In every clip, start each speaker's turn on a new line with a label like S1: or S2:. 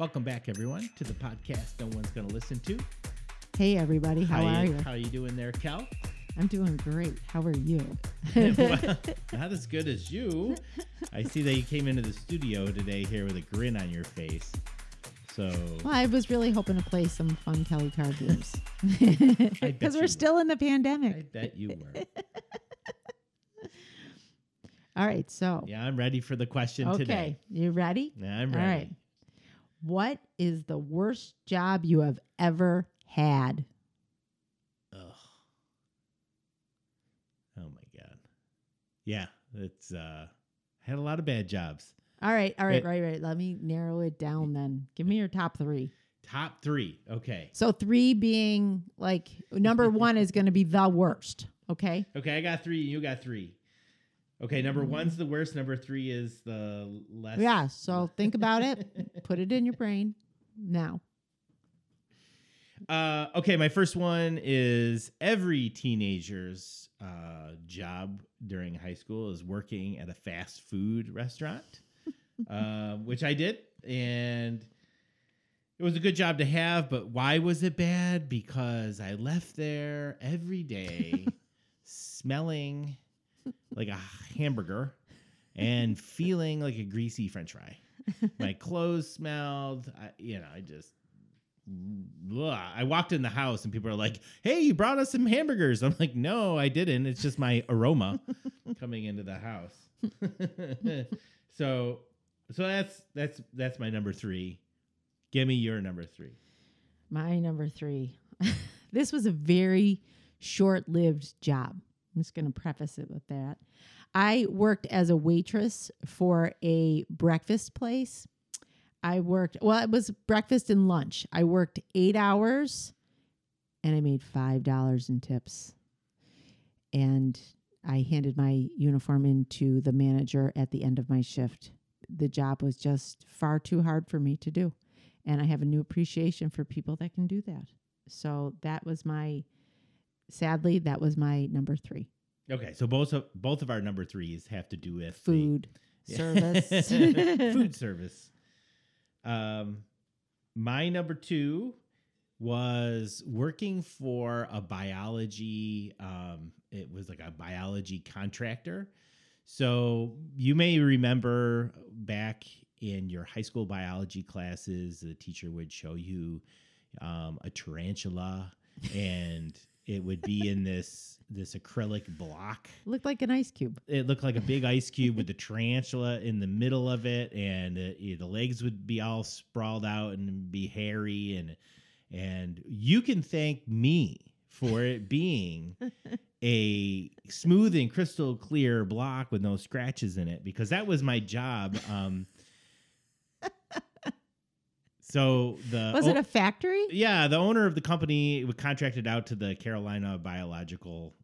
S1: Welcome back, everyone, to the podcast no one's going to listen to.
S2: Hey, everybody. How are you?
S1: How are you doing there, Cal?
S2: I'm doing great. How are you?
S1: well, not as good as you. I see that you came into the studio today here with a grin on your face. So
S2: Well, I was really hoping to play some fun Kelly card games because we're still in the pandemic.
S1: I bet you were.
S2: All right, so
S1: Yeah, I'm ready for the question
S2: okay,
S1: today.
S2: you ready?
S1: Yeah, I'm ready.
S2: right. What is the worst job you have ever had?
S1: Ugh. Oh my god. Yeah, it's uh I had a lot of bad jobs.
S2: All right, all right,
S1: It-
S2: right, right. Let me narrow it down then. Give me your top three.
S1: Top 3. Okay.
S2: So three being like number one is going to be the worst. Okay.
S1: Okay, I got 3, you got 3. Okay, number 1's the worst, number 3 is the less
S2: Yeah. So think about it. Put it in your brain now.
S1: Uh, okay, my first one is every teenager's uh, job during high school is working at a fast food restaurant, uh, which I did, and it was a good job to have. But why was it bad? Because I left there every day smelling like a hamburger and feeling like a greasy French fry. My clothes smelled. I, you know, I just Ugh. I walked in the house and people are like, "Hey, you brought us some hamburgers." I'm like, "No, I didn't. It's just my aroma coming into the house." so, so that's that's that's my number three. Give me your number three.
S2: My number three. this was a very short lived job. I'm just going to preface it with that. I worked as a waitress for a breakfast place. I worked, well, it was breakfast and lunch. I worked eight hours and I made $5 in tips. And I handed my uniform in to the manager at the end of my shift. The job was just far too hard for me to do and I have a new appreciation for people that can do that. So that was my sadly that was my number 3.
S1: Okay, so both of both of our number threes have to do with the-
S2: Food service.
S1: food service. Um, my number two was working for a biology. Um, it was like a biology contractor. So you may remember back in your high school biology classes, the teacher would show you um, a tarantula, and it would be in this this acrylic block
S2: Looked like an ice cube.
S1: it looked like a big ice cube with the tarantula in the middle of it, and uh, the legs would be all sprawled out and be hairy, and and you can thank me for it being a smooth and crystal clear block with no scratches in it because that was my job. Um, so the
S2: Was
S1: o-
S2: it a factory?
S1: yeah, the owner of the company contracted out to the Carolina Biological,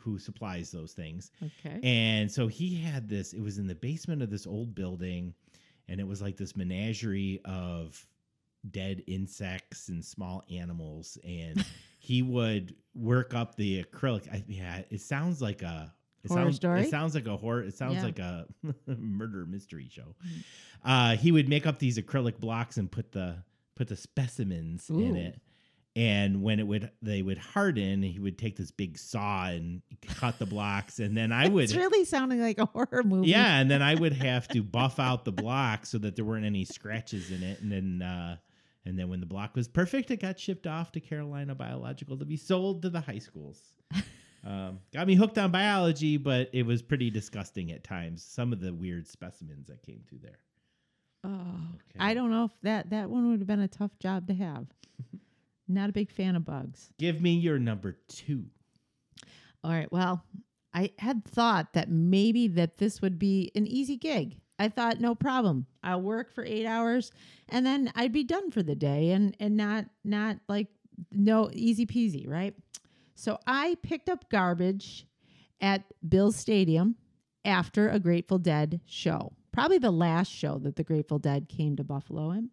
S1: who supplies those things.
S2: Okay.
S1: And so he had this, it was in the basement of this old building, and it was like this menagerie of dead insects and small animals. And he would work up the acrylic. I, yeah, it sounds like a. It
S2: Horror
S1: sounds,
S2: story?
S1: It sounds like a horror. It sounds
S2: Yeah.
S1: like a murder mystery show. Uh, he would make up these acrylic blocks and put the put the specimens in it. And when it would they would harden, he would take this big saw and cut the blocks, and then I would
S2: it's really sounding like a horror movie.
S1: yeah, and then I would have to buff out the block so that there weren't any scratches in it, and then uh, and then when the block was perfect, it got shipped off to Carolina Biological to be sold to the high schools. Um, got me hooked on biology, but it was pretty disgusting at times. Some of the weird specimens that came through there.
S2: Oh,
S1: Okay.
S2: I don't know if that that one would have been a tough job to have. Not a big fan of bugs.
S1: Give me your number two.
S2: All right. Well, I had thought that maybe that this would be an easy gig. I thought no problem. I'll work for 8 hours and then I'd be done for the day and and not not like no easy peasy, right? So I picked up garbage at Bill's Stadium after a Grateful Dead show. Probably the last show that the Grateful Dead came to Buffalo in.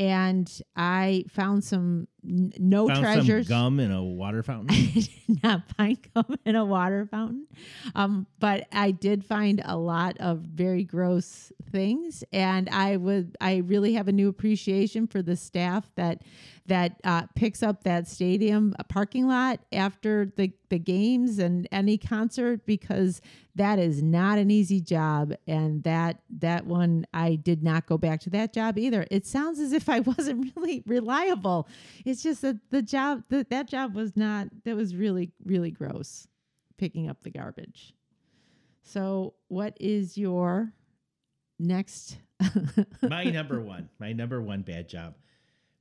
S2: And I found some n- no
S1: Found
S2: treasures.
S1: gum in a water fountain.
S2: I did not find gum in a water fountain. Um, but I did find a lot of very gross things. And I would I really have a new appreciation for the staff that that uh, picks up that stadium uh, parking lot after the, the games and any concert because that is not an easy job and that that one I did not go back to that job either. It sounds as if I wasn't really reliable. It's just that the job that that job was not that was really really gross picking up the garbage. So, what is your next
S1: my number one, my number one bad job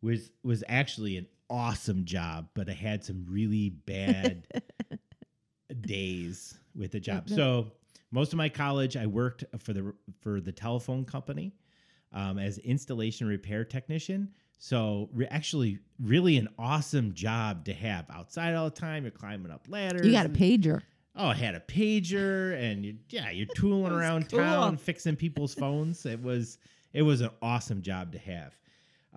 S1: was was actually an awesome job, but I had some really bad days with the job. So most of my college, I worked for the for the telephone company um, as installation repair technician. So re- actually, really an awesome job to have outside all the time. You're climbing up ladders.
S2: You got a
S1: and-
S2: pager.
S1: Oh, I had a pager, and you, yeah, you're tooling around
S2: cool.
S1: town fixing people's phones. It was it was an awesome job to have.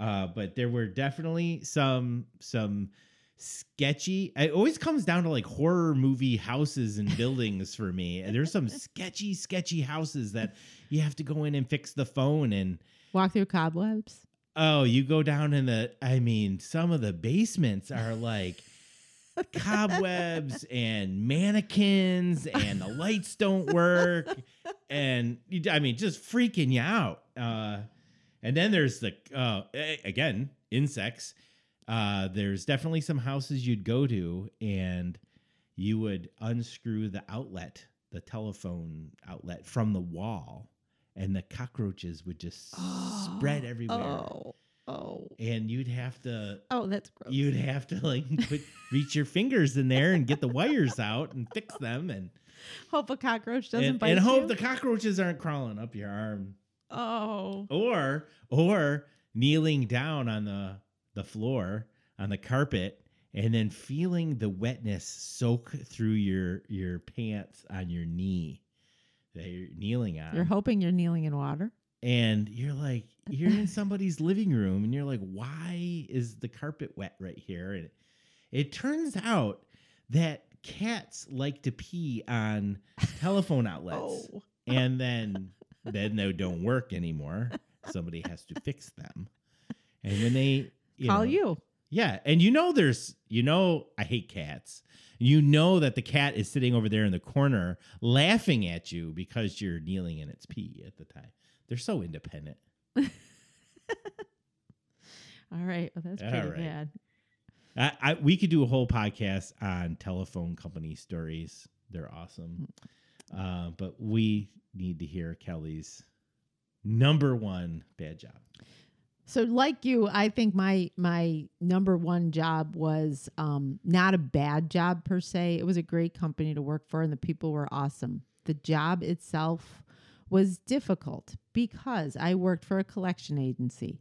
S1: Uh, but there were definitely some some sketchy. It always comes down to like horror movie houses and buildings for me. And there's some sketchy, sketchy houses that you have to go in and fix the phone and.
S2: Walk through cobwebs.
S1: Oh, you go down in the. I mean, some of the basements are like cobwebs and mannequins, and the lights don't work, and I mean, just freaking you out. Uh, and then there's the uh, again insects. Uh, there's definitely some houses you'd go to, and you would unscrew the outlet, the telephone outlet from the wall, and the cockroaches would just spread everywhere.
S2: Oh, oh,
S1: and you'd have to
S2: oh, that's gross.
S1: you'd have to like put reach your fingers in there and get the wires out and fix them and
S2: hope a cockroach doesn't
S1: and,
S2: bite
S1: and hope
S2: you.
S1: the cockroaches aren't crawling up your arm.
S2: Oh,
S1: or or kneeling down on the the floor on the carpet and then feeling the wetness soak through your your pants on your knee that you're kneeling on
S2: you're hoping you're kneeling in water.
S1: and you're like you're in somebody's living room and you're like why is the carpet wet right here? And it turns out that cats like to pee on telephone outlets.
S2: Oh,
S1: and then then they don't work anymore. Somebody has to fix them. And when they you
S2: call
S1: know,
S2: you.
S1: Yeah, and you know there's you know I hate cats. You know that the cat is sitting over there in the corner laughing at you because you're kneeling in its pee at the time. They're so independent.
S2: All right, well, that's pretty
S1: right.
S2: bad.
S1: I, I we could do a whole podcast on telephone company stories. They're awesome. Uh, but we need to hear Kelly's number one bad job.
S2: So, like you, I think my my number one job was um, not a bad job per se. It was a great company to work for, and the people were awesome. The job itself was difficult because I worked for a collection agency.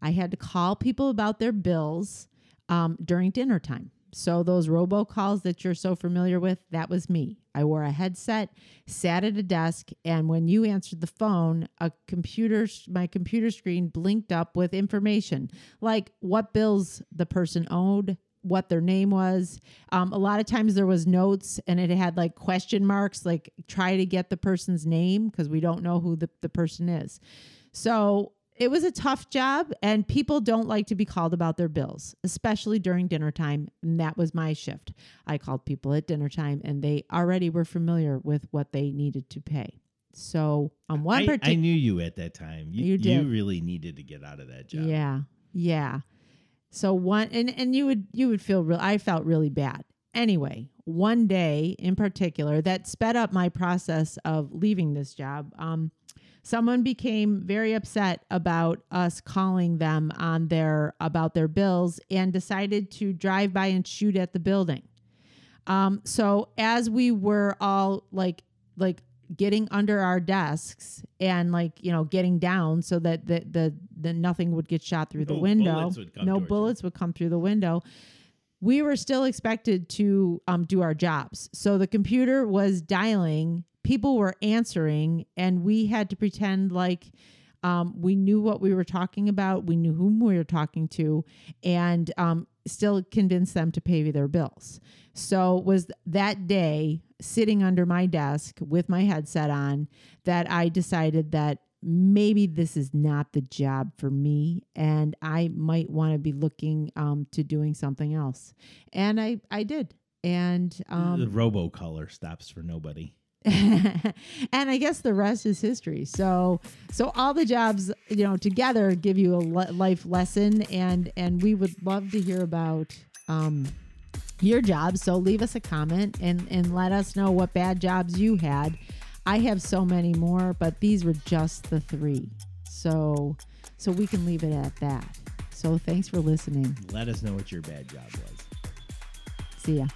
S2: I had to call people about their bills um, during dinner time. So those robocalls that you're so familiar with, that was me. I wore a headset, sat at a desk, and when you answered the phone, a computer my computer screen blinked up with information like what bills the person owed, what their name was. Um, a lot of times there was notes and it had like question marks, like try to get the person's name because we don't know who the, the person is. So it was a tough job, and people don't like to be called about their bills, especially during dinner time. And that was my shift. I called people at dinner time, and they already were familiar with what they needed to pay. So on one
S1: I, I knew you at that time. You,
S2: You did.
S1: you really needed to get out of that job.
S2: yeah, yeah. So one, and and you would you would feel real. I felt really bad. Anyway, one day in particular that sped up my process of leaving this job. Um, someone became very upset about us calling them on their about their bills and decided to drive by and shoot at the building. Um, so as we were all like like getting under our desks and like you know getting down so that the the, the nothing would get shot through the window
S1: bullets would come
S2: no
S1: towards you.
S2: bullets would come through the window we were still expected to um, do our jobs so the computer was dialing people were answering and we had to pretend like Um, we knew what we were talking about. We knew whom we were talking to, and um, still convince them to pay their bills. So it was that day sitting under my desk with my headset on that I decided that maybe this is not the job for me and I might want to be looking um, to doing something else. And I, I did. And
S1: the
S2: um,
S1: robo color stops for nobody.
S2: and I guess the rest is history. So so all the jobs, you know, together give you a le- life lesson and and we would love to hear about um your jobs. So leave us a comment and and let us know what bad jobs you had. I have so many more, but these were just the 3. So so we can leave it at that. So thanks for listening.
S1: Let us know what your bad job was.
S2: See ya.